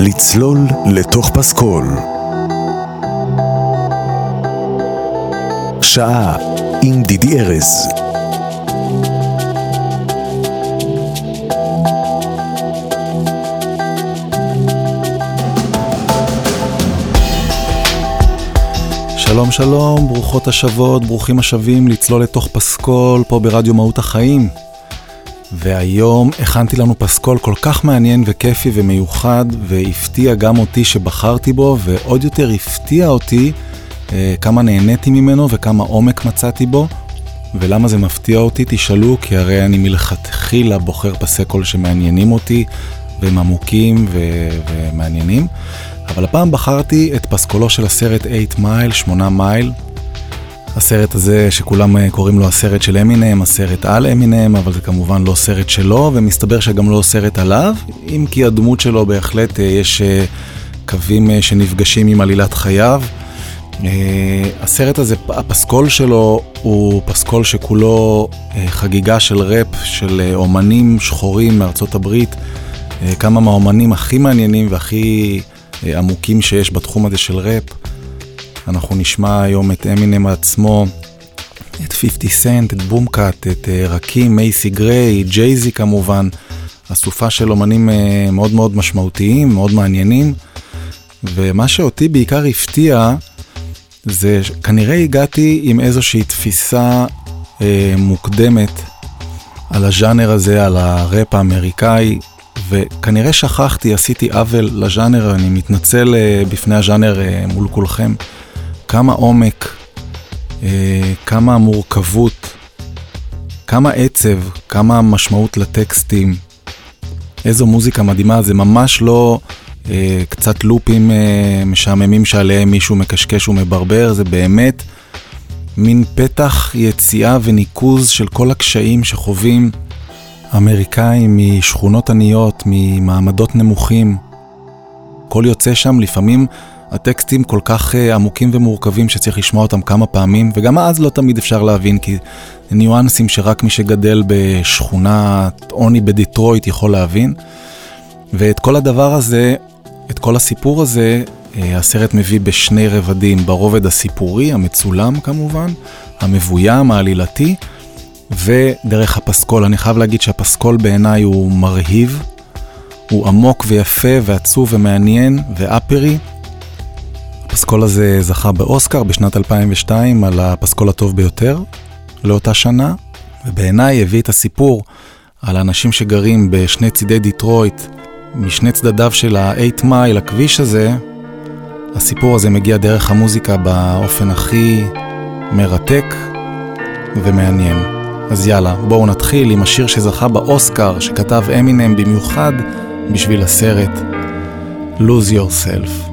לצלול לתוך פסקול. שעה עם דידי ארז. שלום שלום, ברוכות השבות, ברוכים השבים לצלול לתוך פסקול פה ברדיו מהות החיים. והיום הכנתי לנו פסקול כל כך מעניין וכיפי ומיוחד, והפתיע גם אותי שבחרתי בו, ועוד יותר הפתיע אותי אה, כמה נהניתי ממנו וכמה עומק מצאתי בו. ולמה זה מפתיע אותי? תשאלו, כי הרי אני מלכתחילה בוחר פסי קול שמעניינים אותי, והם עמוקים ו- ומעניינים. אבל הפעם בחרתי את פסקולו של הסרט 8 מייל, 8 מייל. הסרט הזה שכולם אה, קוראים לו הסרט של אמינם, הסרט על אמינם, אבל זה כמובן לא סרט שלו, ומסתבר שגם לא סרט עליו, אם כי הדמות שלו בהחלט אה, יש אה, קווים שנפגשים עם עלילת חייו. הסרט הזה, הפסקול שלו הוא פסקול שכולו חגיגה של ראפ של אומנים שחורים מארצות הברית, כמה מהאומנים הכי מעניינים והכי עמוקים שיש בתחום הזה של ראפ. אנחנו נשמע היום את אמינם עצמו, את 50 סנט, את בומקאט, את אה, רקים, מייסי גריי, ג'ייזי כמובן, אסופה של אומנים אה, מאוד מאוד משמעותיים, מאוד מעניינים, ומה שאותי בעיקר הפתיע, זה כנראה הגעתי עם איזושהי תפיסה אה, מוקדמת על הז'אנר הזה, על הראפ האמריקאי, וכנראה שכחתי, עשיתי עוול לז'אנר, אני מתנצל אה, בפני הז'אנר אה, מול כולכם. כמה עומק, אה, כמה מורכבות, כמה עצב, כמה משמעות לטקסטים, איזו מוזיקה מדהימה, זה ממש לא אה, קצת לופים אה, משעממים שעליהם מישהו מקשקש ומברבר, זה באמת מין פתח יציאה וניקוז של כל הקשיים שחווים אמריקאים משכונות עניות, ממעמדות נמוכים. כל יוצא שם לפעמים הטקסטים כל כך uh, עמוקים ומורכבים שצריך לשמוע אותם כמה פעמים, וגם אז לא תמיד אפשר להבין, כי זה ניואנסים שרק מי שגדל בשכונת עוני בדיטרויט יכול להבין. ואת כל הדבר הזה, את כל הסיפור הזה, uh, הסרט מביא בשני רבדים, ברובד הסיפורי, המצולם כמובן, המבוים, העלילתי, ודרך הפסקול. אני חייב להגיד שהפסקול בעיניי הוא מרהיב, הוא עמוק ויפה ועצוב ומעניין ואפרי. הפסקול הזה זכה באוסקר בשנת 2002 על הפסקול הטוב ביותר לאותה שנה, ובעיניי הביא את הסיפור על האנשים שגרים בשני צידי דיטרויט, משני צדדיו של ה-8 מייל, הכביש הזה, הסיפור הזה מגיע דרך המוזיקה באופן הכי מרתק ומעניין. אז יאללה, בואו נתחיל עם השיר שזכה באוסקר, שכתב אמינם במיוחד בשביל הסרט Lose Yourself.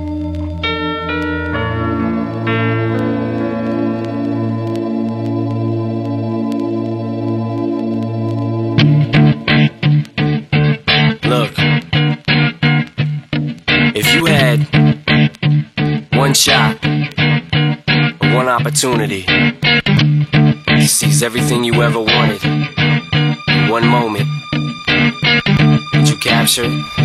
Opportunity to seize everything you ever wanted in one moment. Did you capture it?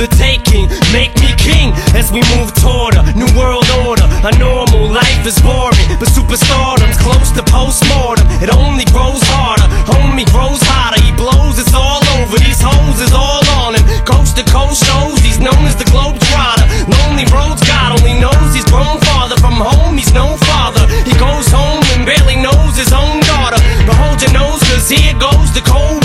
the taking. Make me king as we move toward a new world order. A normal life is boring, but superstardom's close to postmortem. It only grows harder, homie grows hotter. He blows, it's all over. These hoes is all on him. Coast to coast shows, he's known as the Globetrotter. Lonely roads, God only knows he's grown farther from home. He's no father. He goes home and barely knows his own daughter. But hold your nose, cause here goes the cold.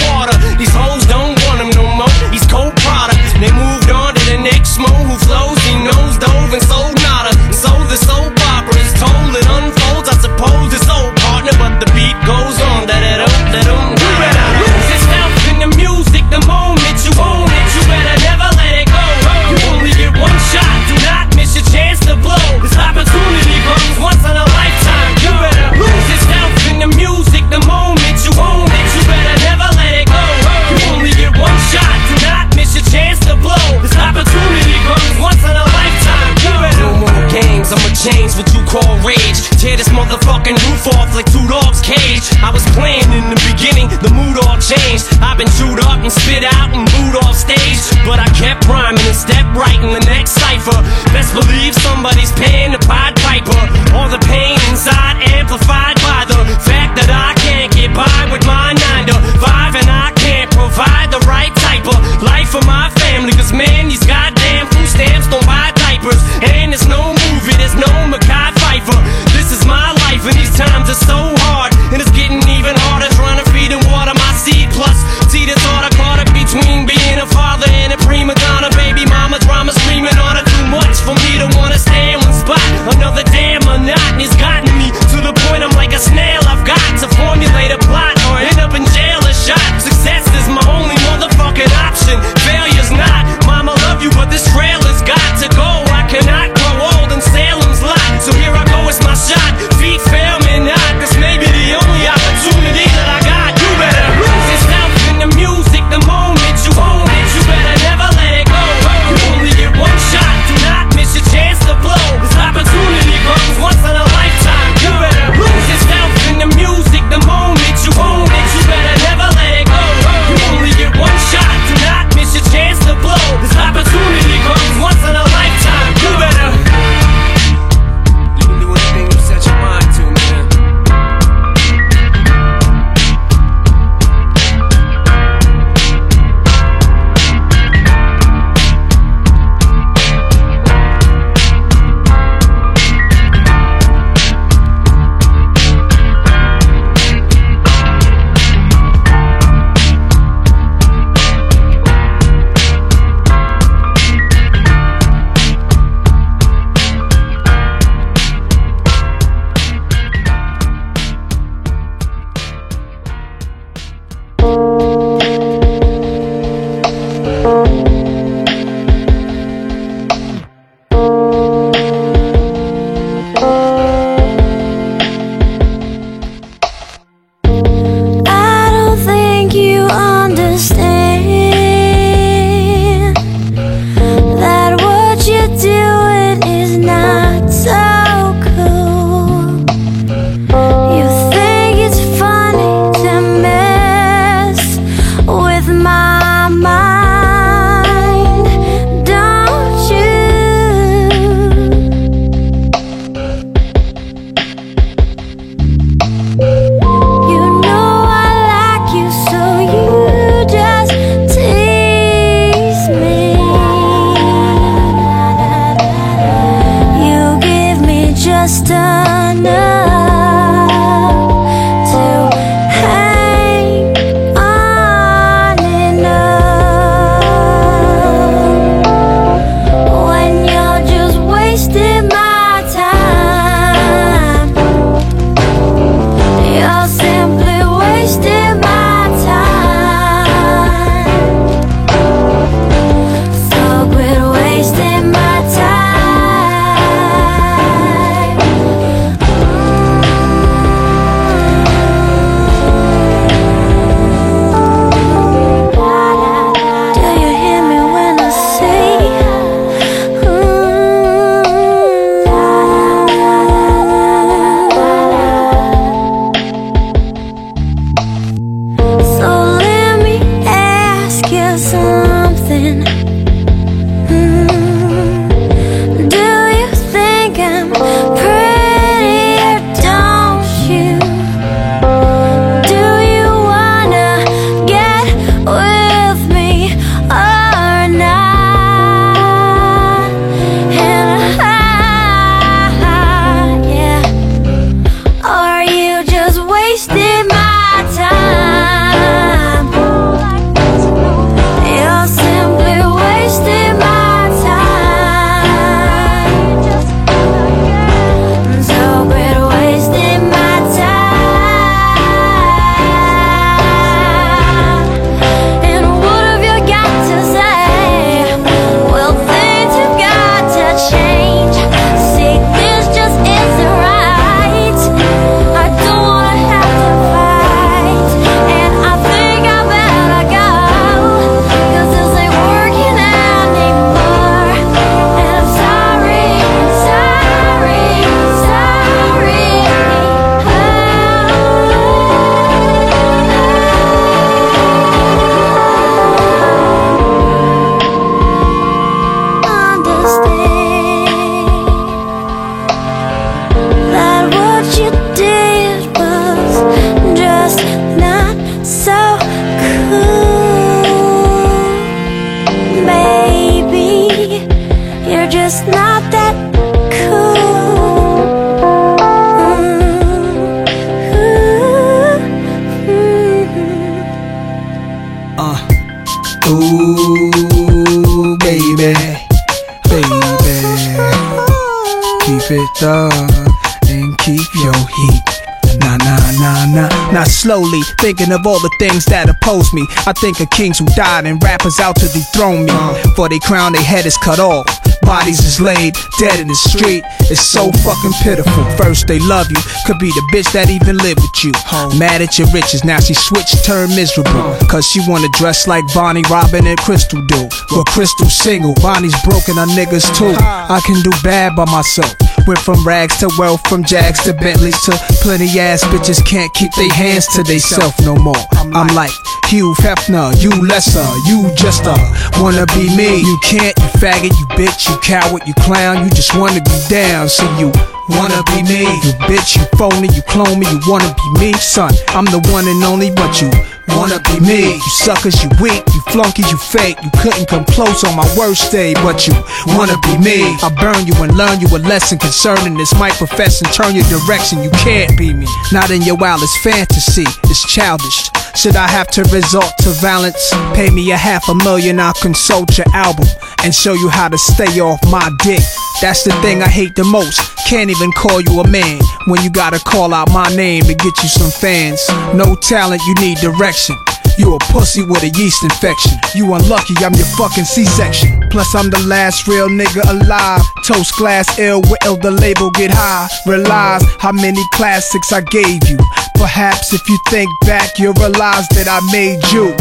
Thinking of all the things that oppose me. I think of kings who died and rappers out to dethrone me. For they crown, their head is cut off. Bodies is laid dead in the street. It's so fucking pitiful. First they love you, could be the bitch that even lived with you. Mad at your riches, now she switched, turned miserable. Cause she wanna dress like Bonnie, Robin, and Crystal do. Well, Crystal single, Bonnie's broken, her niggas too. I can do bad by myself. Went from rags to wealth, from Jags to Bentleys to plenty ass bitches can't keep their hands to theyself no more. I'm like Hugh Hefner, you lesser, you just a wanna be me. You can't, you faggot, you bitch, you coward, you clown, you just wanna be down. So you wanna be me, you bitch, you phony, you clone me, you wanna be me, son. I'm the one and only, but you wanna be me. You suckers, you weak, you flunkies, you fake. You couldn't come close on my worst day, but you wanna be me. I burn you and learn you a lesson concerning this. Might profess and turn your direction. You can't be me. Not in your wildest fantasy. It's childish. Should I have to resort to violence? Pay me a half a million, I'll consult your album and show you how to stay off my dick. That's the thing I hate the most. Can't even call you a man when you gotta call out my name to get you some fans. No talent, you need direction. You a pussy with a yeast infection. You unlucky, I'm your fucking C-section. Plus, I'm the last real nigga alive. Toast glass ill, will the label get high? Realize how many classics I gave you. Perhaps if you think back, you'll realize that I made you.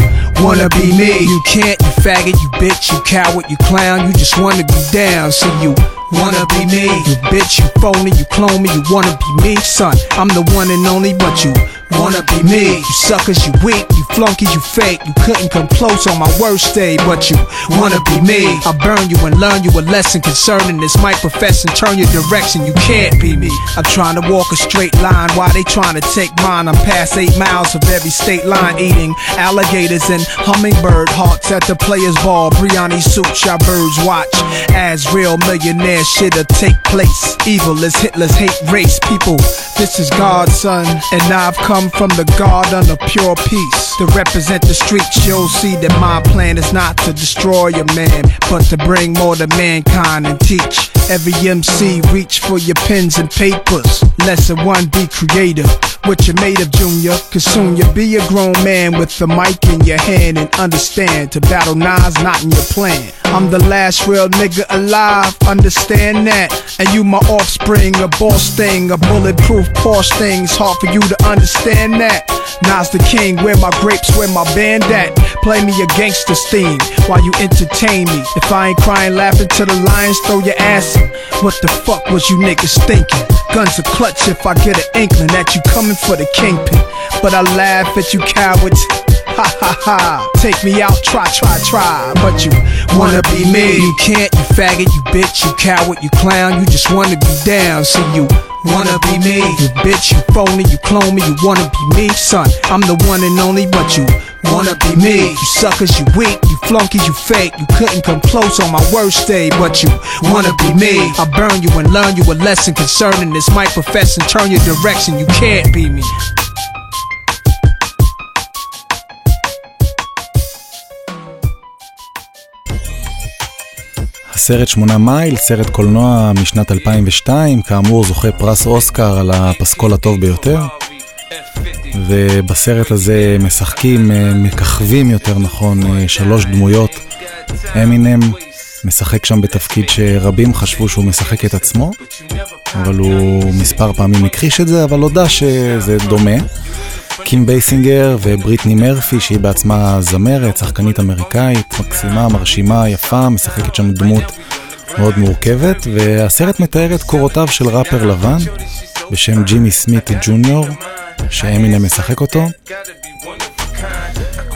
Wanna be me? You can't, you faggot, you bitch, you coward, you clown. You just wanna be down, so you wanna be me? You bitch, you phony, you clone me, you wanna be me, son. I'm the one and only, but you wanna be me? You suckers, you weak, you flunkies, you fake. You couldn't come close on my worst day, but you wanna be me? I burn you and learn you a lesson concerning this. Might profess and turn your direction. You can't be me. I'm trying to walk a straight line while they trying to take mine. I'm past eight miles of every state line, eating alligators and hummingbird hearts at the players' ball. Brioni suits, y'all birds watch as real millionaire shit'll take place. Evil is Hitler's hate race. People, this is God's son, and I've come from the garden of pure peace. To represent the streets, you'll see that my plan is not to destroy a man, but to bring more to mankind and teach. Every MC reach for your pens and papers. Lesson one, be creative. What you're made of, Junior. Cause soon you'll be a grown man with the mic in your hand and understand to battle Nas not in your plan. I'm the last real nigga alive, understand that. And you my offspring, a boss thing, a bulletproof Porsche thing. It's hard for you to understand that. Nas the king, where my grapes, where my band at? Play me a gangster's theme while you entertain me. If I ain't crying, laughing to the lions, throw your ass in. What the fuck was you niggas thinking? Guns are clutch if I get an inkling that you coming for the kingpin. But I laugh at you cowards. Ha ha ha. Take me out, try, try, try. But you wanna be me. You can't, you faggot, you bitch, you coward, you clown. You just wanna be down, so you wanna be me. You bitch, you phony, you clone me, you wanna be me, son. I'm the one and only, but you wanna be me. You suckers, you weak, you flunkies, you fake. You couldn't come close on my worst day, but you wanna be me. I burn you and learn you a lesson concerning this. Might profess and turn your direction. You can't be me. הסרט שמונה מייל, סרט קולנוע משנת 2002, כאמור זוכה פרס אוסקר על הפסקול הטוב ביותר. ובסרט הזה משחקים, אה, מככבים יותר נכון, אה, שלוש דמויות. אמינם משחק שם בתפקיד שרבים חשבו שהוא משחק את עצמו, אבל הוא מספר פעמים הכחיש את זה, אבל הודה שזה דומה. קים בייסינגר ובריטני מרפי, שהיא בעצמה זמרת, שחקנית אמריקאית, מקסימה, מרשימה, יפה, משחקת שם דמות מאוד מורכבת, והסרט מתאר את קורותיו של ראפר לבן בשם ג'ימי סמית ג'וניור, שאמינם משחק אותו.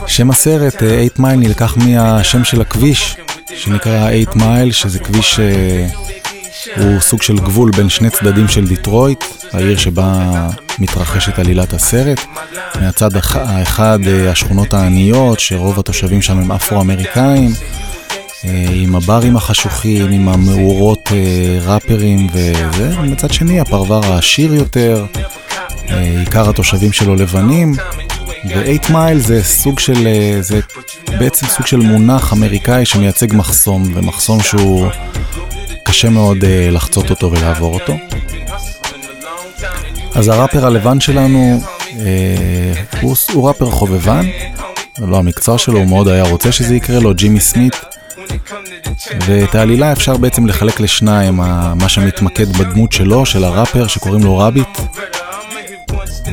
שם הסרט, 8 אה, מייל, נלקח מהשם של הכביש, שנקרא 8 מייל, שזה כביש שהוא אה, סוג של גבול בין שני צדדים של דיטרויט, העיר שבה מתרחשת עלילת הסרט. מהצד האחד אה, השכונות העניות, שרוב התושבים שם הם אפרו-אמריקאים, אה, עם הברים החשוכים, עם המאורות ראפרים וזה, ומצד שני הפרבר העשיר יותר, עיקר התושבים שלו לבנים, ו-8 מייל זה סוג של, אה, זה בעצם סוג של מונח אמריקאי שמייצג מחסום, ומחסום שהוא קשה מאוד אה, לחצות אותו ולעבור אותו. אז הראפר הלבן שלנו הוא, הוא ראפר חובבן, זה לא המקצוע שלו, הוא מאוד היה רוצה שזה יקרה לו, ג'ימי סמית. ואת העלילה אפשר בעצם לחלק לשניים, מה שמתמקד בדמות שלו, של הראפר שקוראים לו רביט,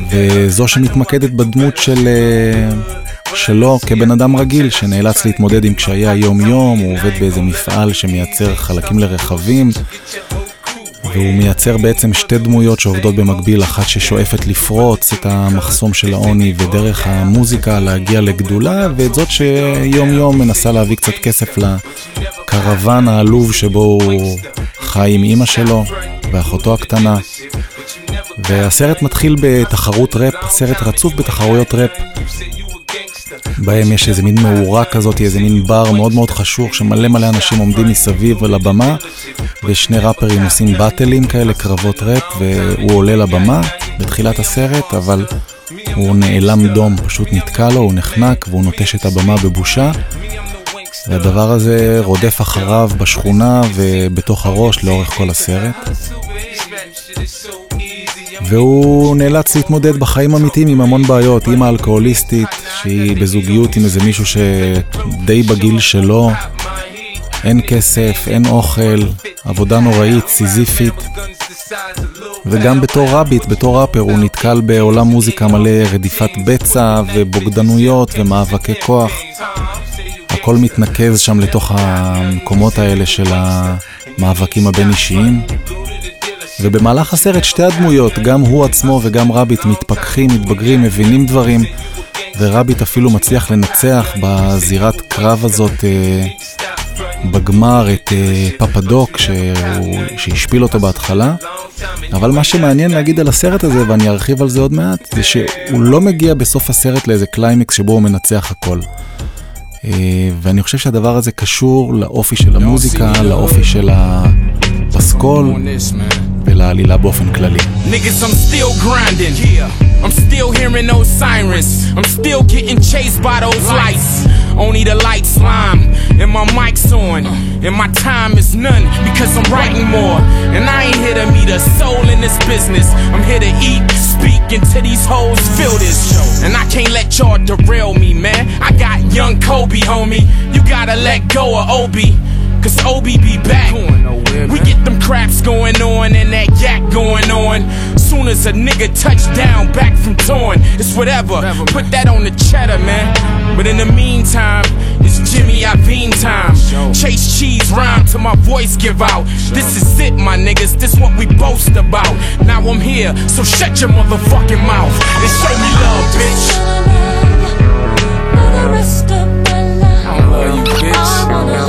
וזו שמתמקדת בדמות של, אה, שלו כבן אדם רגיל שנאלץ להתמודד עם קשיי היום-יום, הוא עובד באיזה מפעל שמייצר חלקים לרכבים, והוא מייצר בעצם שתי דמויות שעובדות במקביל, אחת ששואפת לפרוץ את המחסום של העוני ודרך המוזיקה להגיע לגדולה, ואת זאת שיום יום מנסה להביא קצת כסף לקרוון העלוב שבו הוא חי עם אימא שלו ואחותו הקטנה. והסרט מתחיל בתחרות ראפ, סרט רצוף בתחרויות ראפ. בהם יש איזה מין מאורה כזאת, איזה מין בר מאוד מאוד חשוך שמלא מלא אנשים עומדים מסביב על הבמה ושני ראפרים עושים באטלים כאלה, קרבות ראפ, והוא עולה לבמה בתחילת הסרט, אבל הוא נעלם דום, פשוט נתקע לו, הוא נחנק והוא נוטש את הבמה בבושה. והדבר הזה רודף אחריו בשכונה ובתוך הראש לאורך כל הסרט. והוא נאלץ להתמודד בחיים אמיתיים עם המון בעיות, אימא אלכוהוליסטית שהיא בזוגיות עם איזה מישהו שדי בגיל שלו, אין כסף, אין אוכל, עבודה נוראית, סיזיפית. וגם בתור רביט, בתור ראפר, הוא נתקל בעולם מוזיקה מלא רדיפת בצע ובוגדנויות ומאבקי כוח. הכל מתנקז שם לתוך המקומות האלה של המאבקים הבין-אישיים. ובמהלך הסרט שתי הדמויות, גם הוא עצמו וגם רביט, מתפכחים, מתבגרים, מבינים דברים, ורביט אפילו מצליח לנצח בזירת קרב הזאת אה, בגמר את אה, פפדוק שהוא, שהשפיל אותו בהתחלה. אבל מה שמעניין להגיד על הסרט הזה, ואני ארחיב על זה עוד מעט, זה שהוא לא מגיע בסוף הסרט לאיזה קליימקס שבו הוא מנצח הכל. אה, ואני חושב שהדבר הזה קשור לאופי של המוזיקה, לאופי של הפסקול. ולעלילה באופן כללי. Niggas, I'm still grinding. Yeah. I'm still hearing those sirens. I'm still getting chased by those lights. Only the lights lime and my mic's on. And my time is none because I'm writing more. And I ain't here to meet a soul in this business. I'm here to eat, speak until these hoes feel this. And I can't let y'all derail me, man. I got young Kobe, homie. You gotta let go of Obi. Cause Obi be back. We get them craps going on and that yak going on. Soon as a nigga touch down back from torn, it's whatever. Put that on the cheddar, man. But in the meantime, it's Jimmy Iovine time. Chase cheese rhyme till my voice give out. This is it, my niggas. This what we boast about. Now I'm here, so shut your motherfucking mouth and show me love, bitch. I love you, bitch.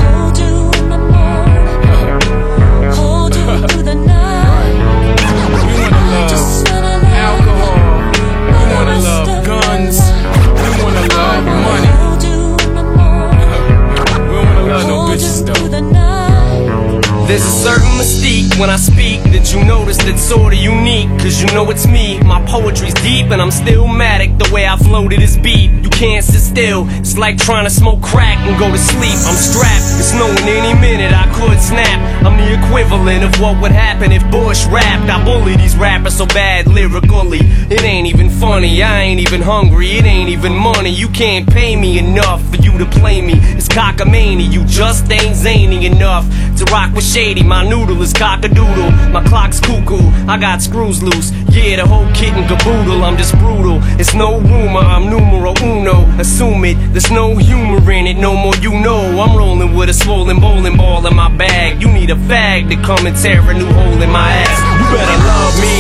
There's a certain mystique when I speak that you notice that's sorta unique. Cause you know it's me, my poetry's deep and I'm still matic the way I floated this beat. You can't sit still, it's like trying to smoke crack and go to sleep. I'm strapped, it's knowing any minute I could snap. I'm the equivalent of what would happen if Bush rapped. I bully these rappers so bad lyrically. It ain't even funny, I ain't even hungry, it ain't even money. You can't pay me enough for you to play me. It's cockamamie, you just ain't zany enough to rock with shady. My noodle is cockadoodle, my clock's cuckoo. I got screws loose, yeah, the whole kit and caboodle. I'm just brutal. It's no rumor, I'm numero uno. Assume it, there's no humor in it, no more you know. I'm rolling with a swollen bowling ball in my bag. You need a fag to come and tear a new hole in my ass. You better love me,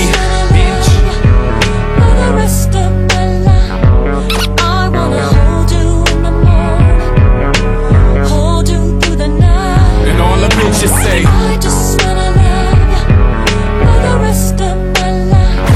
bitch. The bitches say, I just wanna love for the rest of my life.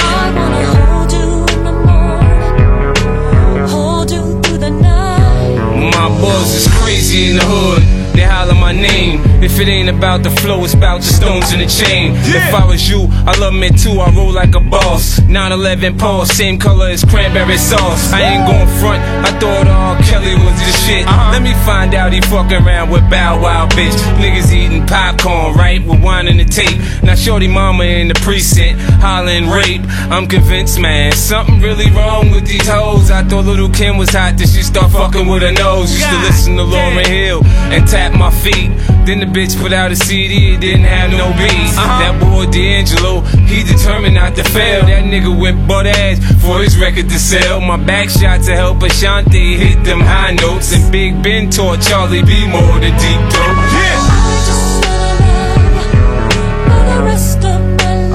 I wanna hold you in the morning, hold you through the night. My buzz is crazy in the hood. They holler my name. If it ain't about the flow, it's about the stones in the chain. If I was you, I love me too, I roll like a boss. 911 Porsche, same color as cranberry sauce. I ain't going front, I thought R. Kelly was the shit. Uh-huh. Let me find out he fucking around with Bow Wow, bitch. Niggas eating popcorn, right? With wine in the tape. Now, Shorty Mama in the precinct, hollering rape. I'm convinced, man, something really wrong with these hoes. I thought Lil' Kim was hot, then she start fucking with her nose. Used to listen to Lauryn Hill and tap my feet. Then the bitch put out a CD, it didn't have no beats. Uh-huh. That boy D'Angelo, he determined not to fail. That nigga went butt ass for his record to sell. My back shot to help Ashanti hit them high notes. And Big Ben taught Charlie B more the deep throat.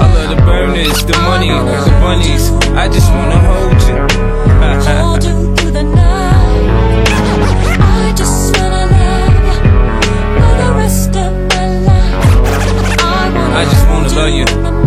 I love the burners, the money, the bunnies. I just wanna hold you. I just wanna love you.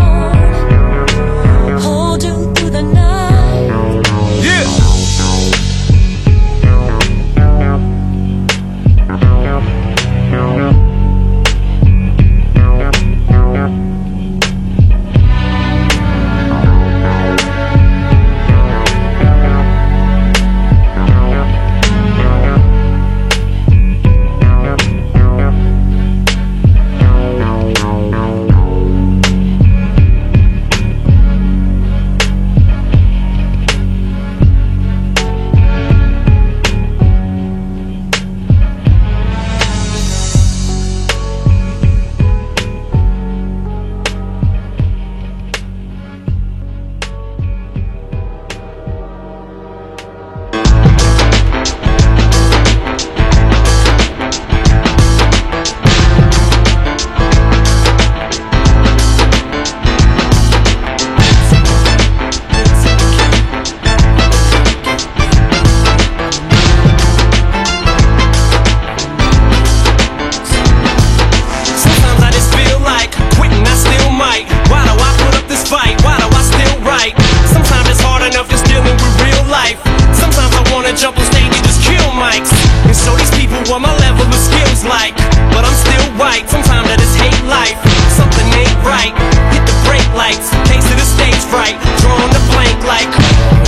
Stage. Drawing the blank like.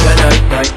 When I night,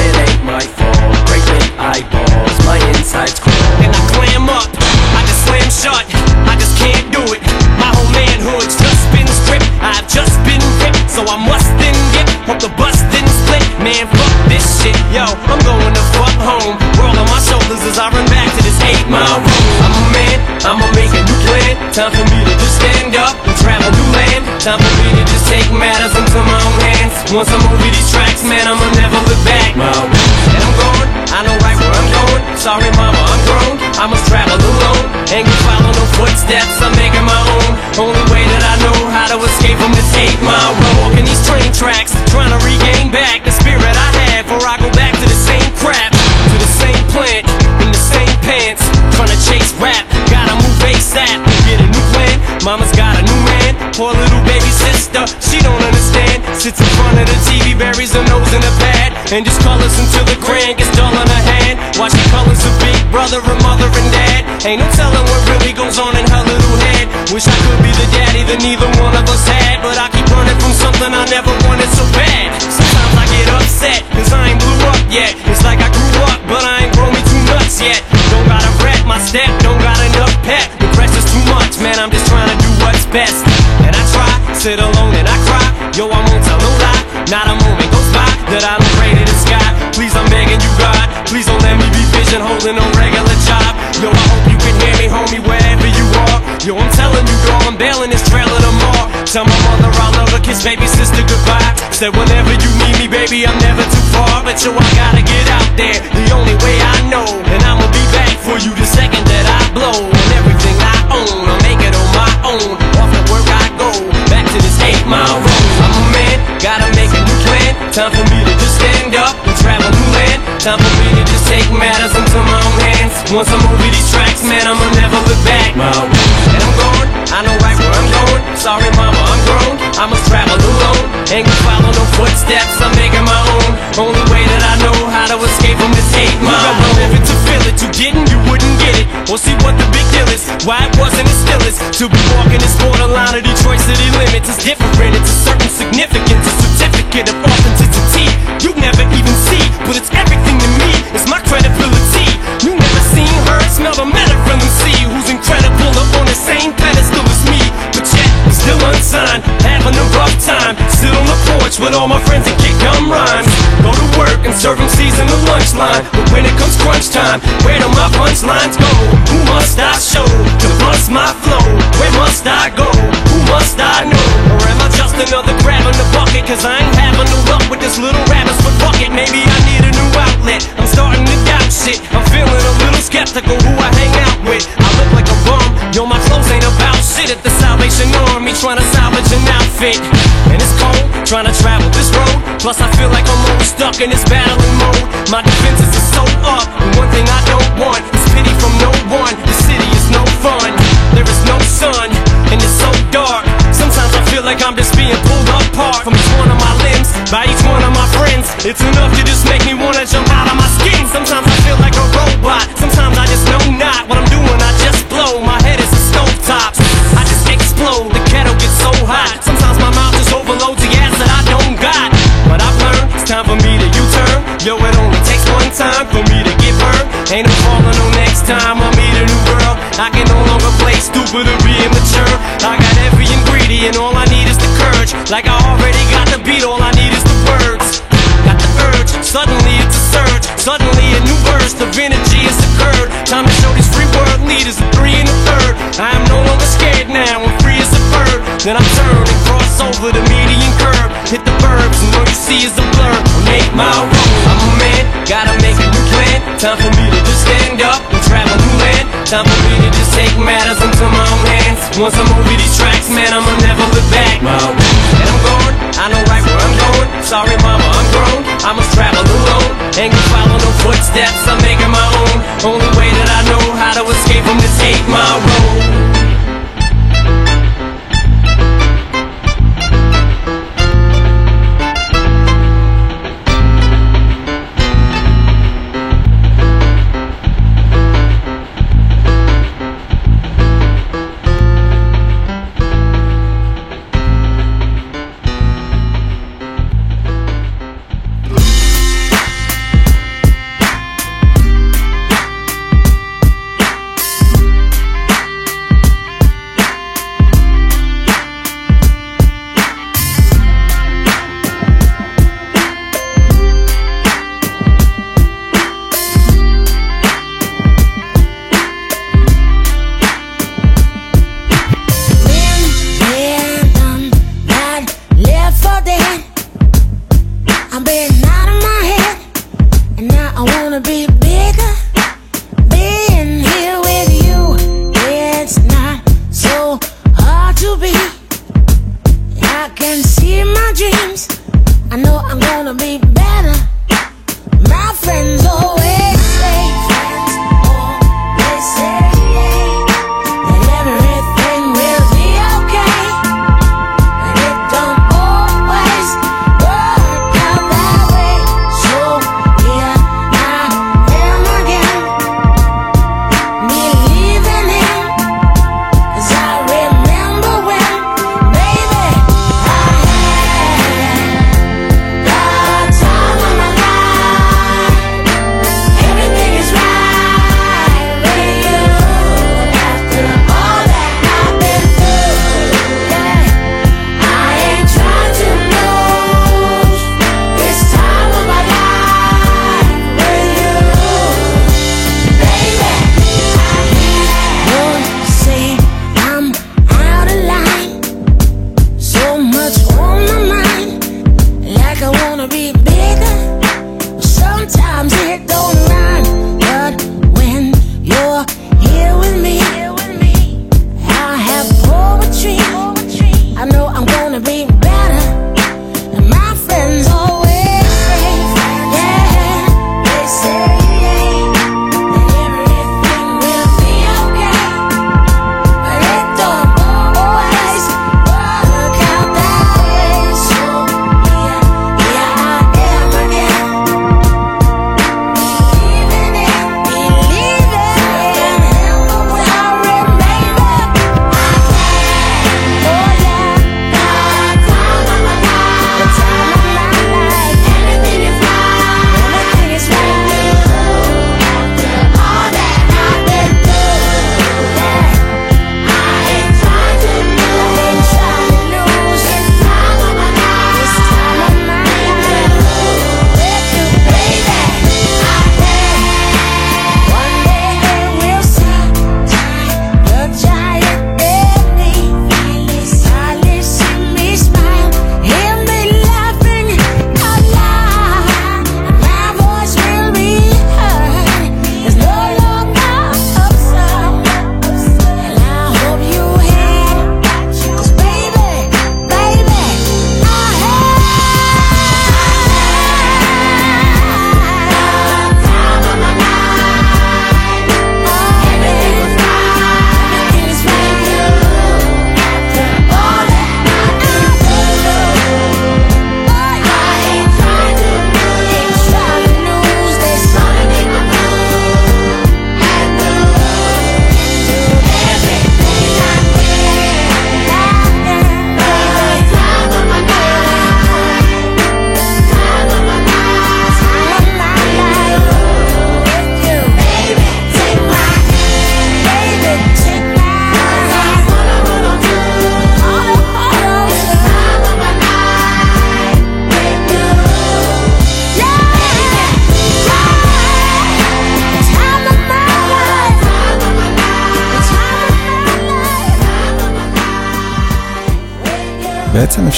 it ain't my fault. Great big eyeballs, my insides crawl. and I clam up. I just slam shut. I just can't do it. My whole manhood's just been stripped. I've just been ripped, so I must then get. Hope the bus didn't split. Man, fuck this shit, yo. I'm going to fuck home. Roll on my shoulders as I run back to this eight mile road. I'm a man, I'ma make a new plan. Time for me to just stand up and travel new land. Time for me to take matters into my own hands. Once I'm over these tracks, man, I'ma never look back. And I'm going, I know right where I'm going. Sorry, mama, I'm grown. I must travel alone. Ain't gonna follow no footsteps, I'm making my own. Only way that I know how to escape from this eight mile road. Walking these train tracks, trying to regain back the spirit I had before I go back to the same crap. To the same plant, in the same pants. Trying to chase rap, move ASAP. Get a new plan, mama's got a new man. Poor little baby sister, she don't understand. Sits in front of the TV, buries her nose in a pad. And just colors until the crayon gets dull in her hand. While she colors her big brother, her mother, and dad. Ain't no telling what really goes on in her little head. Wish I could be the daddy that neither one of us had. But I keep running from something I never wanted so bad. Sometimes I get upset, cause I ain't blew up yet. It's like I grew up, but I ain't grown me too nuts yet. My step, don't got enough pep. The pressure's too much, man, I'm just trying to do what's best. And I try, sit alone and I cry. Yo, I won't tell no lie. Not a moment goes by that I don't pray to the sky. Please, I'm begging you, God. Please don't let me be pigeonholed holding no regular job. Yo, I hope you can hear me, homie, wherever you are. Yo, I'm telling you, girl, I'm bailing this trailer tomorrow. Tell my mother I love her, kiss baby sister goodbye. Said whenever you need me, baby, I'm never too far. But yo, I gotta get out there, the only way I know. And I'ma be back for you the Time for me to just stand up and travel new land. Time for me to just take matters into my own hands. Once I'm over these tracks, man, I'ma never look back. And I'm going, I know right where I'm going. Sorry, mama, I'm grown. I must travel alone. Ain't gonna follow no footsteps, I'm making my own. Only way that I know how to escape from this eight mile. You gotta live to feel it. You didn't, you wouldn't get it. Or see what the big deal is, why it wasn't as still is. To be walking this borderline of Detroit city limits is different. It's a certain significance, a certificate of authenticity. You never even see, but it's everything to me. It's my credibility. You never seen, heard, smelled, or met a real MC who's incredible or on the same pedestal still unsigned, having a rough time. Sit on the porch with all my friends and kick gum rhymes. Go to work and serve MCs in the lunch line. But when it comes crunch time, where do my punchlines go? Who must I show to bust my flow? Where must I go? Who must I know? Or am I just another grab in the bucket? Cause I ain't having no luck with this little rabbit, but fuck it, maybe I need a new outlet. I'm starting to doubt shit. I'm feeling a little skeptical who I hang out with. Look like a bum. Yo, my clothes ain't about shit at the Salvation Army trying to salvage an outfit. And it's cold trying to travel this road. Plus, I feel like I'm always stuck in this battling mode. My defenses are so up. And one thing I don't want is pity from no one. The city is no fun. There is no sun. And it's so dark. Feel like I'm just being pulled apart from each one of my limbs by each one of my friends. It's enough to just make me wanna jump out of my skin. Sometimes I feel like a robot. Sometimes I just know not what I'm doing. I just blow. My head is a stove stovetop. I just explode. The kettle gets so hot. Sometimes my mouth just overloads the gas that I don't got. But I've learned it's time for me to U-turn. Yo, it only takes one time for me to get burned. Ain't no falling no next time I meet a new girl. I can no longer play stupid or be immature. I got every ingredient, all I Like I already got the beat, all I need is the words. Got the urge, suddenly it's a surge. Suddenly a new burst of energy has occurred. Time to show these free world leaders a three and a third. I am no longer scared now, I'm free as a bird. Then I turn and cross over the median curve. Hit the burbs, and all you see is a blur. Make my road. I'm a man, gotta make a new plan. Time for me to just stand up and travel new land. Time for me to just take matters into my own hands. Once I'm over these tracks, man, I'ma never look back. My way. And I'm going, I know right where I'm going. Sorry, mama, I'm grown. I must travel alone. Ain't gonna follow no footsteps, I'm making my own. Only way that I know how to escape from this hate, my road.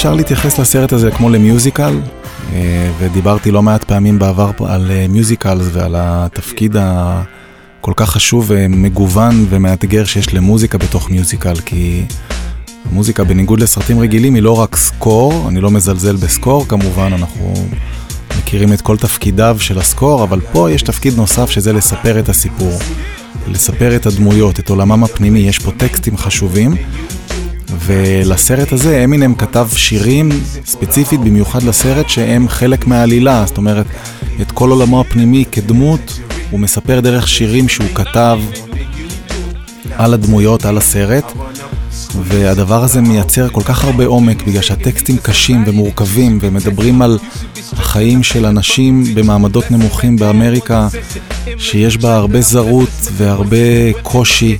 אפשר להתייחס לסרט הזה כמו למיוזיקל, אה, ודיברתי לא מעט פעמים בעבר על אה, מיוזיקלס ועל התפקיד הכל כך חשוב ומגוון ומאתגר שיש למוזיקה בתוך מיוזיקל, כי המוזיקה בניגוד לסרטים רגילים היא לא רק סקור, אני לא מזלזל בסקור כמובן, אנחנו מכירים את כל תפקידיו של הסקור, אבל פה יש תפקיד נוסף שזה לספר את הסיפור, לספר את הדמויות, את עולמם הפנימי, יש פה טקסטים חשובים. ולסרט הזה אמינם כתב שירים ספציפית במיוחד לסרט שהם חלק מהעלילה, זאת אומרת, את כל עולמו הפנימי כדמות הוא מספר דרך שירים שהוא כתב על הדמויות, על הסרט, והדבר הזה מייצר כל כך הרבה עומק בגלל שהטקסטים קשים ומורכבים ומדברים על החיים של אנשים במעמדות נמוכים באמריקה, שיש בה הרבה זרות והרבה קושי.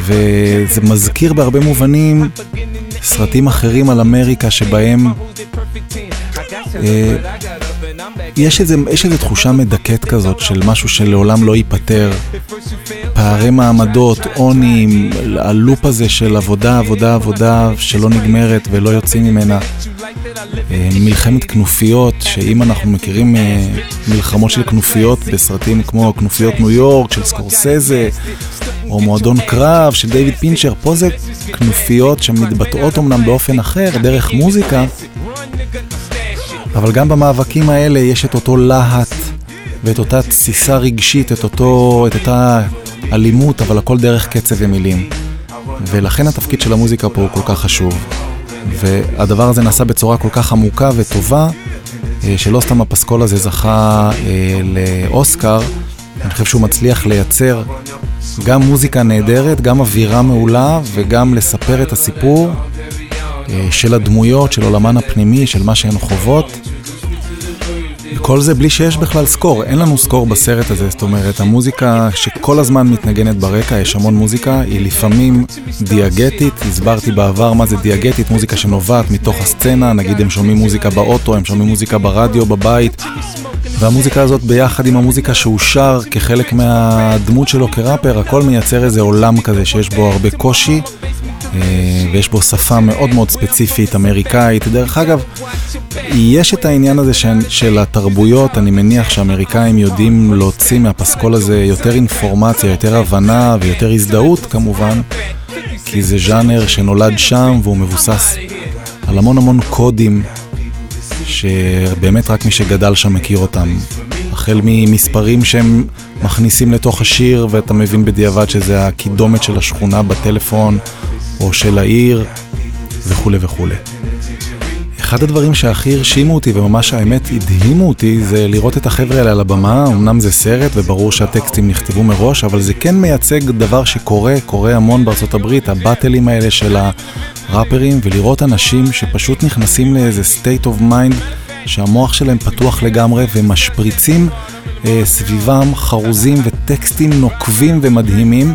וזה מזכיר בהרבה מובנים סרטים אחרים על אמריקה שבהם אה, יש איזה, יש איזה תחושה מדכאת כזאת של משהו שלעולם לא ייפתר. פערי מעמדות, עוני, הלופ הזה של עבודה, עבודה, עבודה שלא נגמרת ולא יוצאים ממנה. אה, מלחמת כנופיות, שאם אנחנו מכירים אה, מלחמות של כנופיות בסרטים כמו כנופיות ניו יורק של סקורסזה, או מועדון קרב של דיוויד פינצ'ר, פה זה כנופיות שמתבטאות אמנם באופן אחר, דרך מוזיקה, אבל גם במאבקים האלה יש את אותו להט ואת אותה תסיסה רגשית, את, אותו, את אותה אלימות, אבל הכל דרך קצב ומילים. ולכן התפקיד של המוזיקה פה הוא כל כך חשוב. והדבר הזה נעשה בצורה כל כך עמוקה וטובה, אה, שלא סתם הפסקול הזה זכה אה, לאוסקר, אני חושב שהוא מצליח לייצר גם מוזיקה נהדרת, גם אווירה מעולה וגם לספר את הסיפור אה, של הדמויות, של עולמן הפנימי, של מה שהן חוות. כל זה בלי שיש בכלל סקור, אין לנו סקור בסרט הזה, זאת אומרת, המוזיקה שכל הזמן מתנגנת ברקע, יש המון מוזיקה, היא לפעמים דיאגטית, הסברתי בעבר מה זה דיאגטית, מוזיקה שנובעת מתוך הסצנה, נגיד הם שומעים מוזיקה באוטו, הם שומעים מוזיקה ברדיו, בבית, והמוזיקה הזאת ביחד עם המוזיקה שהוא שר כחלק מהדמות שלו כראפר, הכל מייצר איזה עולם כזה שיש בו הרבה קושי. אה, ויש בו שפה מאוד מאוד ספציפית, אמריקאית. דרך אגב, יש את העניין הזה של, של התרבויות, אני מניח שאמריקאים יודעים להוציא מהפסקול הזה יותר אינפורמציה, יותר הבנה ויותר הזדהות כמובן, כי זה ז'אנר שנולד שם והוא מבוסס על המון המון קודים, שבאמת רק מי שגדל שם מכיר אותם. החל ממספרים שהם מכניסים לתוך השיר ואתה מבין בדיעבד שזה הקידומת של השכונה בטלפון או של העיר וכולי וכולי. אחד הדברים שהכי הרשימו אותי וממש האמת הדהימו אותי זה לראות את החבר'ה האלה על הבמה, אמנם זה סרט וברור שהטקסטים נכתבו מראש, אבל זה כן מייצג דבר שקורה, קורה המון בארצות הברית, הבטלים האלה של הראפרים, ולראות אנשים שפשוט נכנסים לאיזה state of mind שהמוח שלהם פתוח לגמרי ומשפריצים אה, סביבם חרוזים וטקסטים נוקבים ומדהימים.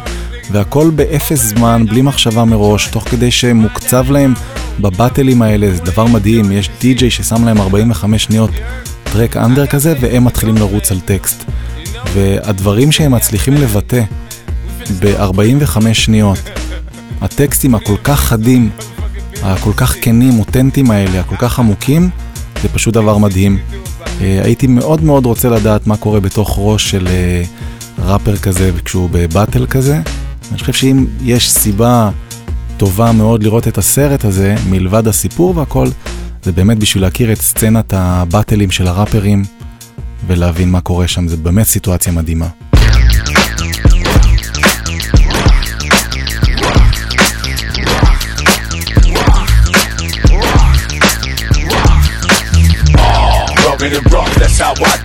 והכל באפס זמן, בלי מחשבה מראש, תוך כדי שמוקצב להם בבטלים האלה, זה דבר מדהים, יש די-ג'יי ששם להם 45 שניות טרק אנדר כזה, והם מתחילים לרוץ על טקסט. והדברים שהם מצליחים לבטא ב-45 שניות, הטקסטים הכל כך חדים, הכל כך כנים, אותנטיים האלה, הכל כך עמוקים, זה פשוט דבר מדהים. אה, הייתי מאוד מאוד רוצה לדעת מה קורה בתוך ראש של אה, ראפר כזה כשהוא בבטל כזה. אני חושב שאם יש סיבה טובה מאוד לראות את הסרט הזה, מלבד הסיפור והכל, זה באמת בשביל להכיר את סצנת הבטלים של הראפרים ולהבין מה קורה שם, זה באמת סיטואציה מדהימה. rough, that's how I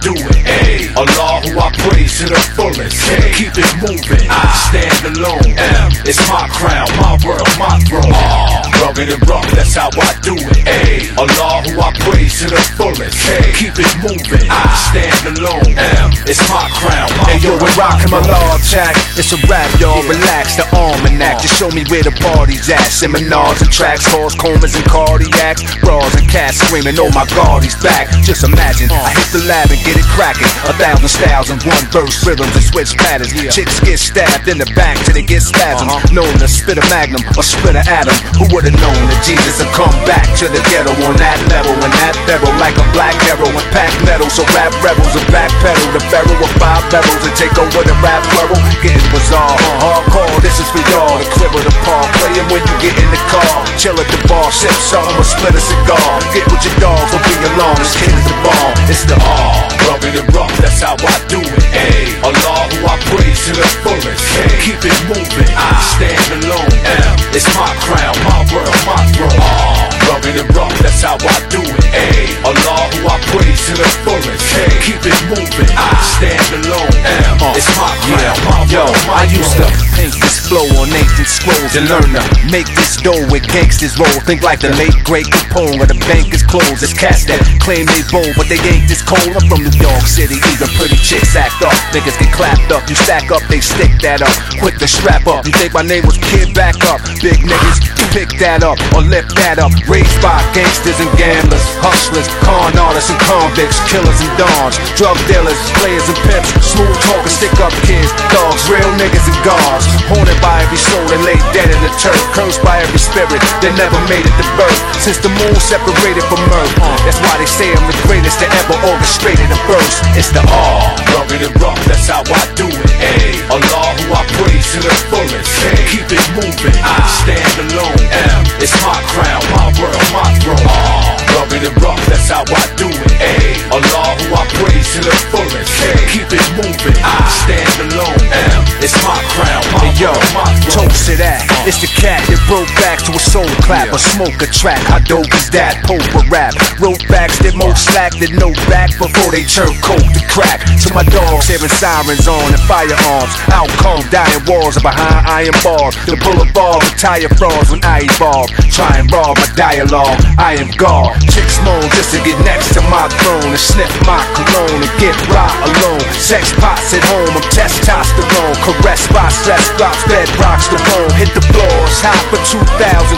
to the fullest. Ay. Keep it moving, I stand alone. M. It's my crown, my world, my throne. Uh. Rugged and rough, that's how I do it. A. Allah who I praise to the fullest. Ay. Keep it moving, I stand alone. M. It's my crown, my Hey yo, we're rocking my law attack. It's a rap, y'all. Relax the almanac. Just show me where the party's at. Seminars and tracks, halls, comas and cardiacs. Bras and cats screaming, oh my god, he's back. Just imagine, I hit the lab and get it cracking. A thousand styles in one verse, rhythms and switch patterns. Yeah. Chicks get stabbed in the back till they get spasms. Uh-huh. Known to spit a magnum or spit an atom. Who would've known that Jesus would come back to the ghetto on that level. And that barrel like a black arrow and pack metal. So rap rebels will backpedal the barrel with five barrels and take over the rap world. Getting bizarre, uh-huh. hardcore. This is for y'all. The crib of the park. Playing when you get in the car. Chill at the bar, sip something or split a cigar. Get with your dogs, don't be alone. This kid is the bomb. It's the R. Rubbing it rough, that's how I do it. Ay, Allah who I praise to the fullest. Ay, keep it moving, I stand alone. M, it's my crown, my world, my throne. R, rubbing it rough, that's how I do it. A, Allah who I praise to the fullest. Ay, keep it moving, I stand alone. M, it's my crown, my Yo, my I used to paint this flow on ancient scrolls and learn to make this dough with gangsters roll. Think like the late great Capone where the bank is closed. It's cats that claim they bold, but they ain't this cold. I'm from New York City, even pretty chicks act up. Niggas get clapped up, you stack up, they stick that up. Quick to strap up. You think my name was Kid Back Up? Big niggas, you pick that up or lift that up. Raised by gangsters and gamblers, hustlers, con artists and convicts, killers and dons, drug dealers, players and pimps, smooth talkers, stick up kids, dogs, real niggas and guards. Haunted by every soul lay dead in the turf, cursed by every spirit that never made it to birth. Since the moon separated from earth, uh, that's why they say I'm the greatest that ever orchestrated a verse. It's the R. Rubbing it rough, that's how I do it. Ay, Allah who I praise to the fullest. Ay, keep it moving, I stand alone. M, it's my crown, my world, my throne. R, rubbing it rough, that's how I do it. Ay, Allah who I praise to the fullest. Ay, keep it moving, I stand alone. M, it's my crown, my Hey, yo, my toast to that. Uh-huh. It's the cat that broke back to a soul clap, a smoke a track. How dope is that? Pope a rap. Wrote backs that most slack that no back before they turn coke to crack. To my dogs, hearing sirens on and firearms. Outcome, dying walls are behind iron bars. The bullet ball boulevard, retire frauds when I evolve. Try and rob my dialogue. I am God. Chicks moan just to get next to my throne and sniff my cologne and get right alone. Sex pots at home, I'm testosterone. Caressed by stress drops, bed rocks the bone. Hit the floors, hot for 2003.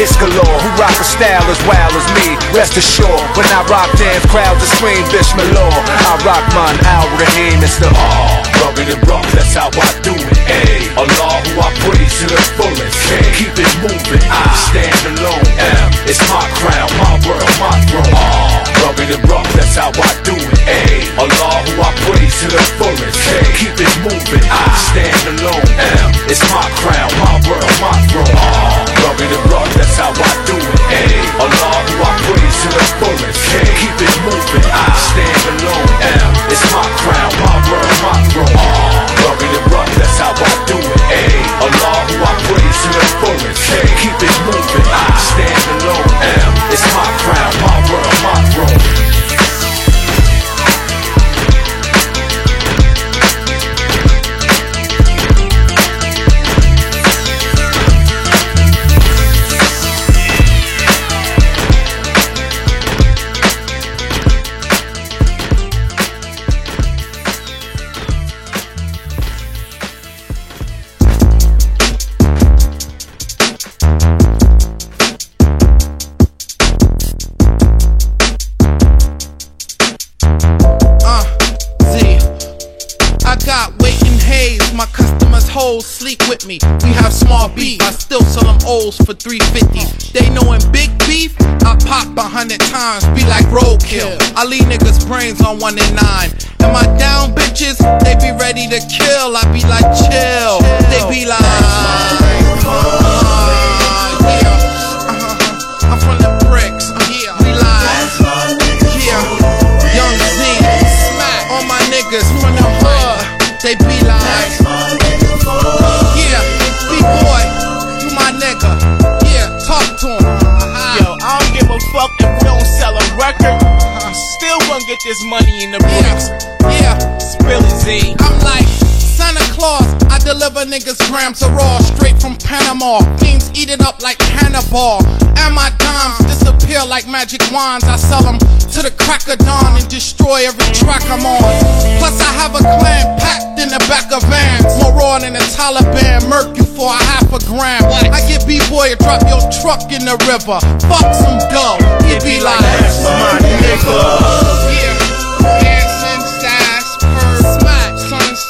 Hits galore, who rock a style as wild as me. Rest assured, when I rock dance, crowds will scream Bismillah. I rock mine, Al Rahim, it's the R, rubbing it rough, that's how I do it. Ay, Allah who I praise to the fullest. Ay, keep it moving, I stand keep it moving, I stand alone. M, it's my crown, Z. I'm like Santa Claus. I deliver niggas grams of raw straight from Panama. Fiends eat it up like Hannibal. And my dimes disappear like magic wands. I sell them to the crack of dawn and destroy every track I'm on. Plus, I have a clan packed in the back of vans. More raw than the Taliban. Murk you for a half a gram. I get B-boy to drop your truck in the river. Fuck some dough. He be like, That's my nigga. yeah. Dancing, sass, purr, smack,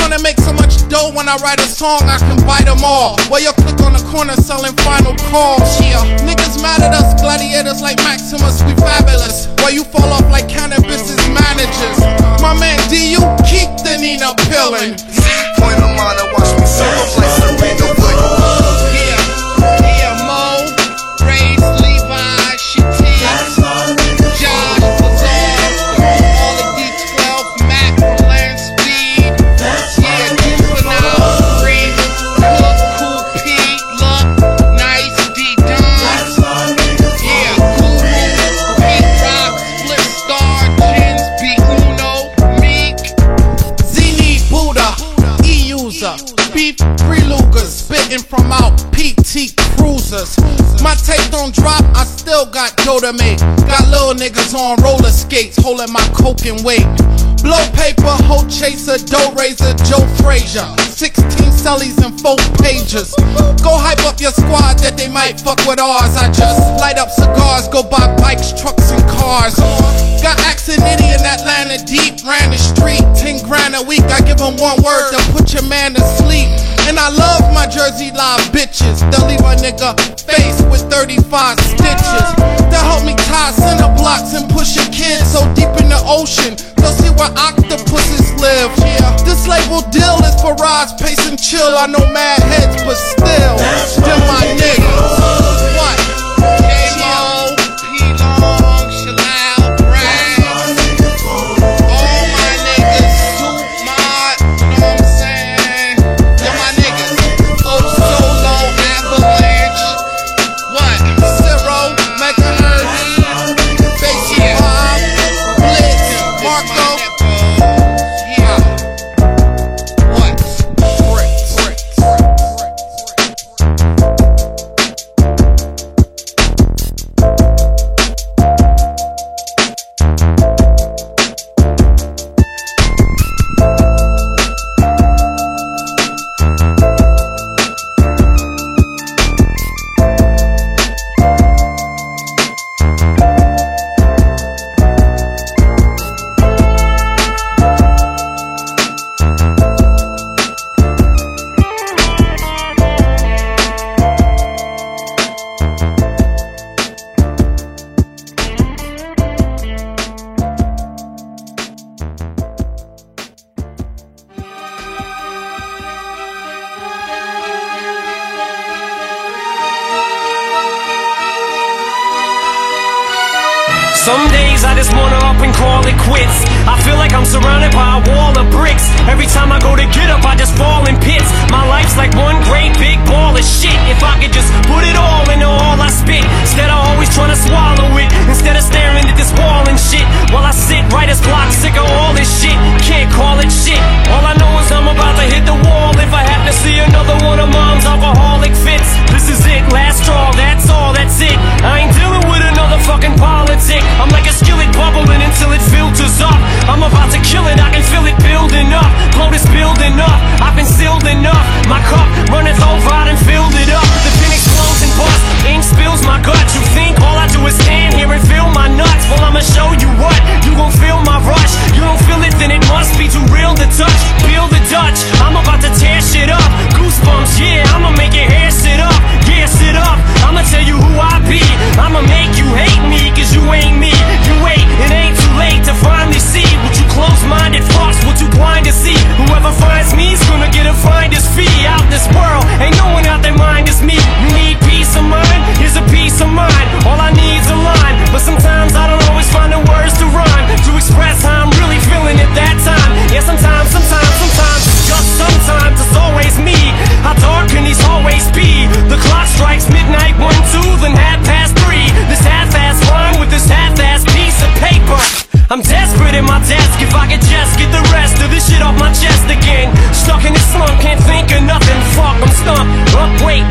Trying to make so much dough when I write a song, I can buy them all. While you click on the corner selling final calls. Yeah, niggas mad at us, gladiators like Maximus, we fabulous. While you fall off like cannabis managers. My man do you keep the Nina pillin'. Point of mine, watch me solo like From out PT cruisers. My tape don't drop, I still got dough to make. Got little niggas on roller skates, holding my coke and weight. Blow paper, hoe chaser, dough raiser, Joe Frazier. 16 cellies and four pages. Go hype up your squad that they might fuck with ours. I just light up cigars, go buy bikes, trucks, and cars. Got accent in Atlanta deep, ran the street, 10 grand a week. I give them one word to put your man to sleep. And I love my Jersey live bitches. They'll leave a nigga face with 35 stitches. They'll help me tie center blocks and push your kids so deep in the ocean. They'll see where octopuses live. Yeah, this label deal is for Roz, pace and chill. I know mad heads, but still, they're my niggas. Some days I just wanna up and call it quits. I feel like I'm surrounded by a wall of bricks. Every time I go to get up, I just fall in pits. My life's like one great big ball of shit. If I could just put it all into all I spit, instead of always trying to swallow it, instead of staring at this wall and shit, while I sit right as block, sick of all this shit. Can't call it shit. All I know is I'm about to hit the wall. If I have to see another one of mom's alcoholic fits, this is it, last straw. That's all. That's it. I ain't dealing with another fucking politic. I'm like a skillet bubbling until it filters up. I'm about to kill it, I can feel it building up. Blow this building up, I've been sealed enough. My cup runneth over, I done filled it up. The pin explodes and ink spills my guts. You think all I do is stand here and feel my nuts? Well, I'ma show you what, you gon' feel my rush. You don't feel it, then it must be too real to touch. Feel the Dutch, I'm about to tear shit up. Goosebumps, yeah, I'ma make your hair sit up. Yeah, sit up, I'ma tell you who I be. I'ma make you hate me, cause you ain't me. You wait, it ain't too late to finally see what you close-minded fucks, what you blind to see. Whoever finds me's gonna get a finder's fee out this world. Ain't no one out their mind is me. You need peace of mind, here's a peace of mind. All I need's a line, but sometimes I don't always find the words to rhyme to express how I'm really feeling at that time. Yeah, sometimes, sometimes, sometimes, just sometimes it's always me. How dark can these hallways be? The clock strikes midnight, one, two, then half past three. This half-ass rhyme with this half-ass piece of paper. I'm desperate at my desk if I could just get the rest of this shit off my chest again. Stuck in this slump, can't think of nothing. Fuck, I'm stumped. Up, wait,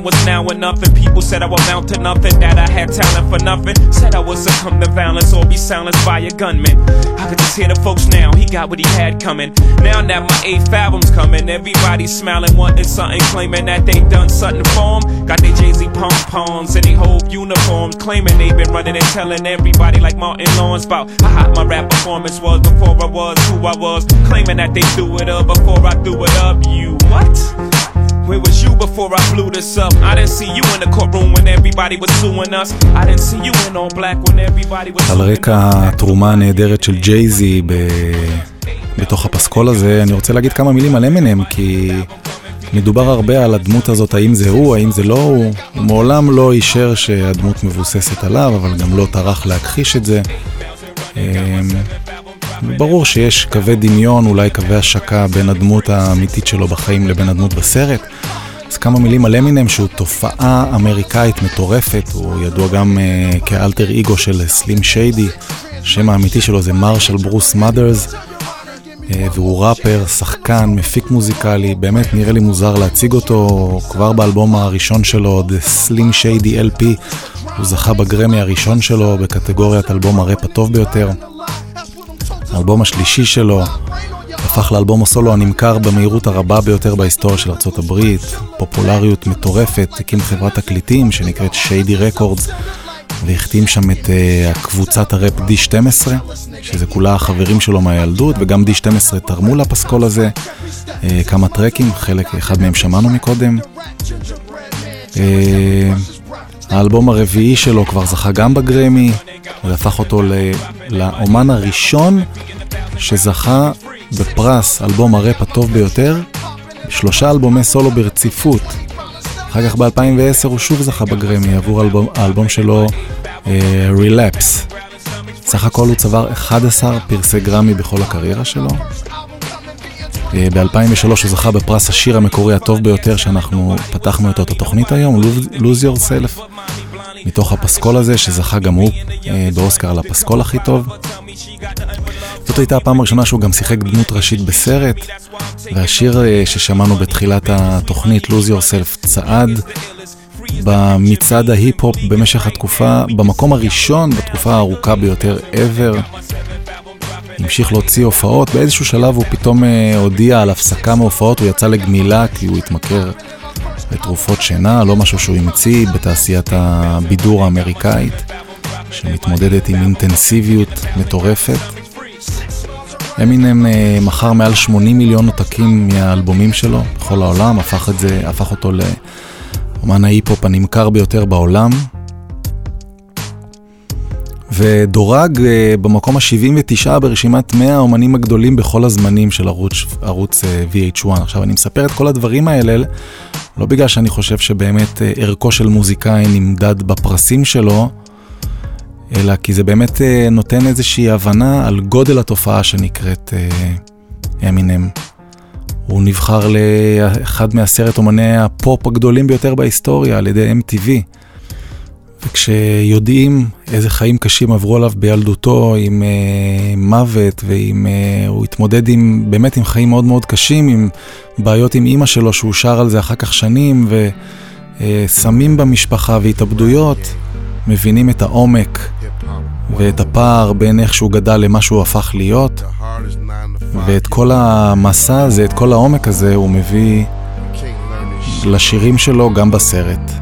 it was now and nothing. People said I would mount to nothing, that I had talent for nothing. Said I would succumb to violence or be silenced by a gunman. I could just hear the folks now, he got what he had coming. Now that my eighth album's coming, everybody's smiling, wanting something, claiming that they done something for 'em. Got their Jay Z pom poms and they whole uniforms, claiming they been running and telling everybody like Martin Lawrence about how hot my rap performance was before I was who I was. Claiming that they threw it up before I threw it up. You what? Where was you before I blew this up? I didn't see you in the courtroom when everybody was suing us. I didn't see you in all black when everybody was על רקע התרומה הנהדרת של ג'ייזי ב... בתוך הפסקול הזה, אני רוצה להגיד כמה מילים על אמינם, כי מדובר הרבה על הדמות הזאת, האם זה הוא, האם זה לא הוא. הוא מעולם לא אישר שהדמות מבוססת עליו, אבל גם לא טרח להכחיש את זה. אמ, ברור שיש קווי דמיון, אולי קווי השקה בין הדמות האמיתית שלו בחיים לבין הדמות בסרט. אז כמה מילים על אמינם שהוא תופעה אמריקאית מטורפת, הוא ידוע גם uh, כאלטר איגו של סלים שיידי, השם האמיתי שלו זה מרשל ברוס מאדרס, uh, והוא ראפר, שחקן, מפיק מוזיקלי, באמת נראה לי מוזר להציג אותו, כבר באלבום הראשון שלו, The Slim Shady LP, הוא זכה בגרמי הראשון שלו בקטגוריית אלבום הראפ הטוב ביותר. האלבום השלישי שלו הפך לאלבום הסולו הנמכר במהירות הרבה ביותר בהיסטוריה של ארה"ב, פופולריות מטורפת, הקים חברת תקליטים שנקראת שיידי רקורדס והחתים שם את uh, קבוצת הראפ D12, שזה כולה החברים שלו מהילדות, וגם D12 תרמו לפסקול הזה uh, כמה טרקים, חלק אחד מהם שמענו מקודם. Uh, האלבום הרביעי שלו כבר זכה גם בגרמי, והפך אותו לאומן הראשון שזכה בפרס אלבום הראפ הטוב ביותר, שלושה אלבומי סולו ברציפות. אחר כך ב-2010 הוא שוב זכה בגרמי עבור האלבום, האלבום שלו רילפס. Uh, סך הכל הוא צבר 11 פרסי גרמי בכל הקריירה שלו. Uh, ב-2003 הוא זכה בפרס השיר המקורי הטוב ביותר שאנחנו פתחנו איתו את התוכנית היום, Lose Yourself, מתוך הפסקול הזה שזכה גם הוא uh, באוסקר על הפסקול הכי טוב. זאת הייתה הפעם הראשונה שהוא גם שיחק דמות ראשית בסרט, והשיר ששמענו בתחילת התוכנית, Lose Yourself, צעד במצעד ההיפ-הופ במשך התקופה, במקום הראשון, בתקופה הארוכה ביותר ever. המשיך להוציא הופעות, באיזשהו שלב הוא פתאום הודיע על הפסקה מהופעות, הוא יצא לגמילה כי הוא התמכר לתרופות שינה, לא משהו שהוא המציא בתעשיית הבידור האמריקאית, שמתמודדת עם אינטנסיביות מטורפת. אמינם uh, מכר מעל 80 מיליון עותקים מהאלבומים שלו בכל העולם, הפך, את זה, הפך אותו לאומן ההיפ-הופ הנמכר ביותר בעולם. ודורג uh, במקום ה-79 ברשימת 100 האומנים הגדולים בכל הזמנים של ערוץ, ערוץ uh, VH1. עכשיו, אני מספר את כל הדברים האלה, לא בגלל שאני חושב שבאמת uh, ערכו של מוזיקאי נמדד בפרסים שלו, אלא כי זה באמת נותן איזושהי הבנה על גודל התופעה שנקראת אמינם. הוא נבחר לאחד מעשרת אומני הפופ הגדולים ביותר בהיסטוריה על ידי MTV. וכשיודעים איזה חיים קשים עברו עליו בילדותו עם uh, מוות ועם, uh, הוא התמודד עם, באמת עם חיים מאוד מאוד קשים, עם בעיות עם אימא שלו שהוא שר על זה אחר כך שנים, וסמים uh, במשפחה והתאבדויות, מבינים את העומק ואת הפער בין איך שהוא גדל למה שהוא הפך להיות, ואת כל המסע הזה, את כל העומק הזה, הוא מביא לשירים שלו גם בסרט.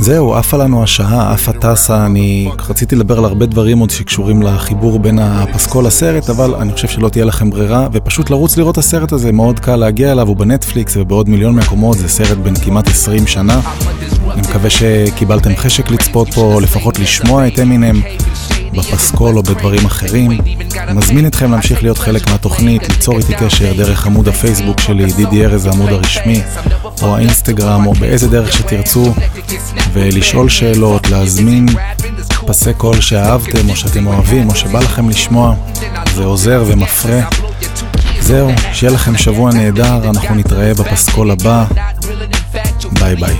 זהו, עפה לנו השעה, עפה טסה, אני רציתי לדבר על הרבה דברים עוד שקשורים לחיבור בין הפסקול לסרט, אבל אני חושב שלא תהיה לכם ברירה, ופשוט לרוץ לראות את הסרט הזה, מאוד קל להגיע אליו, הוא בנטפליקס ובעוד מיליון מקומות, זה סרט בן כמעט 20 שנה. אני מקווה שקיבלתם חשק לצפות פה, לפחות לשמוע את אמינם. בפסקול או בדברים אחרים. מזמין אתכם להמשיך להיות חלק מהתוכנית, ליצור איתי קשר דרך עמוד הפייסבוק שלי, דידי ארז העמוד הרשמי, או האינסטגרם, או באיזה דרך שתרצו, ולשאול שאלות, להזמין פסי קול שאהבתם, או שאתם אוהבים, או שבא לכם לשמוע, זה עוזר ומפרה. זהו, שיהיה לכם שבוע נהדר, אנחנו נתראה בפסקול הבא. Bye bye.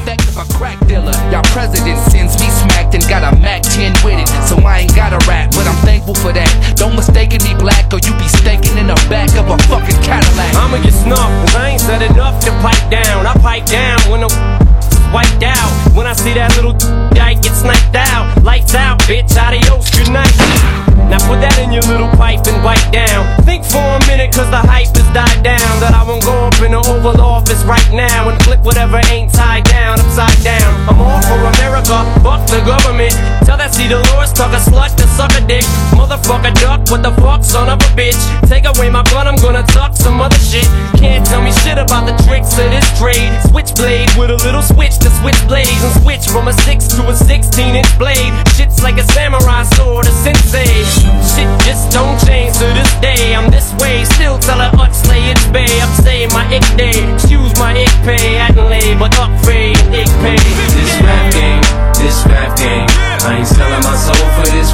Y'all president sends me smacked and got a Mac 10 with it. So I ain't got a rap, but I'm thankful for that. Don't mistake me black or you be staking in the back of a fucking Cadillac. I'ma get snuffed, cause I ain't set enough to pipe down. I pipe down when the wiped out. When I see that little guy get sniped out, lights out, bitch, adios, good night. Now put that in your little pipe and wipe down. Think for a minute, cause the hype has died down. That I won't go up in the Oval Office right now and flip whatever ain't tied down upside down. I'm all for America, fuck the government. Tell that see Dolores tuck a slut to suck a dick. Motherfucker duck, what the fuck, son of a bitch. Take away my gun, I'm gonna tuck some other shit. Can't tell me shit about the tricks of this trade. Switchblade with a little switch to switch blades and switch from a 6 to a 16 inch blade. Shit's like a samurai sword, a sensei. Shit just don't change to this day. I'm this way, still tell her Utsley it's bay. I'm saying my ick day. Choose my ick pay, Adelaide, but upgrade, ick pay. This rap game, this rap game. I ain't selling my soul for this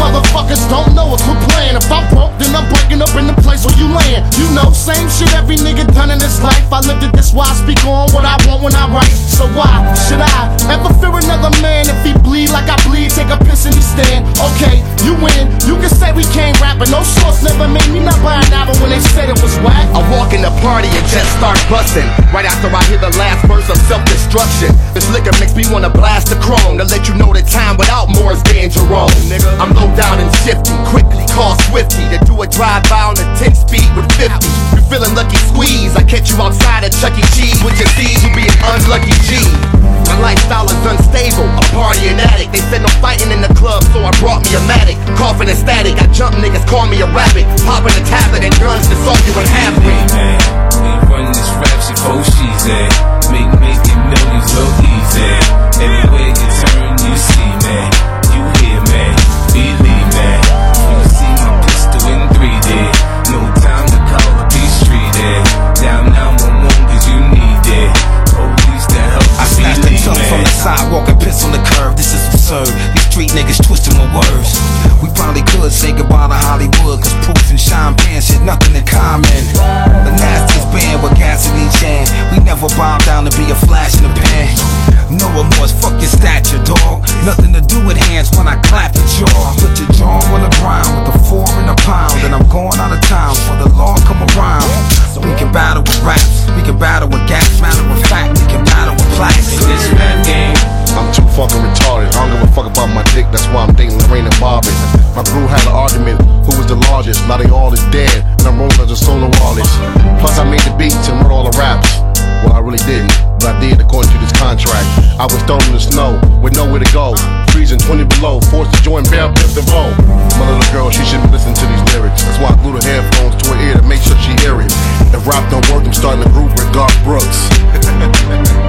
motherfuckers don't know us. Quit You know, same shit every nigga done in this life. I lived it this why I speak on what I want when I write. So why should I ever fear another man if he bleed like I bleed? Take a piss and he stand. Okay, you win. You can say we can't rap, but no source never made me not buy an album when they said it was whack. I walk in the party and just start busting. Right after I hear the last verse of self-destruction. This liquor makes me wanna blast the chrome to let you know the time without more is danger wrong. I'm low down and shifty, quickly call Swifty to do a drive-by on the 10 speed with 50. You feeling lucky squeeze? I catch you outside at Chuck E. Cheese with your C's, you be an unlucky G. My lifestyle is unstable, a party and addict. They said no fighting in the club, so I brought me a Matic. Coughing and static, I jump niggas, call me a rabbit. Popping a tablet and guns to solve you in half Hey man, we run this rap shit for she's at. Make making millions look easy. Everywhere you turn, you see man. Sidewalk and piss on the curb. This is absurd. These street niggas twisting my words. We probably could say goodbye to Hollywood, cause proof and shine pants shit nothing in common. The nastiest band with gas in each hand. We never bow down to be a flash in the pan. Go. 20 below, forced to join Bell Biv DeVoe. My little girl, she should be listening to these lyrics. That's why I glued the headphones to her ear to make sure she hear it. If rap don't work, I'm starting a group with Garth Brooks.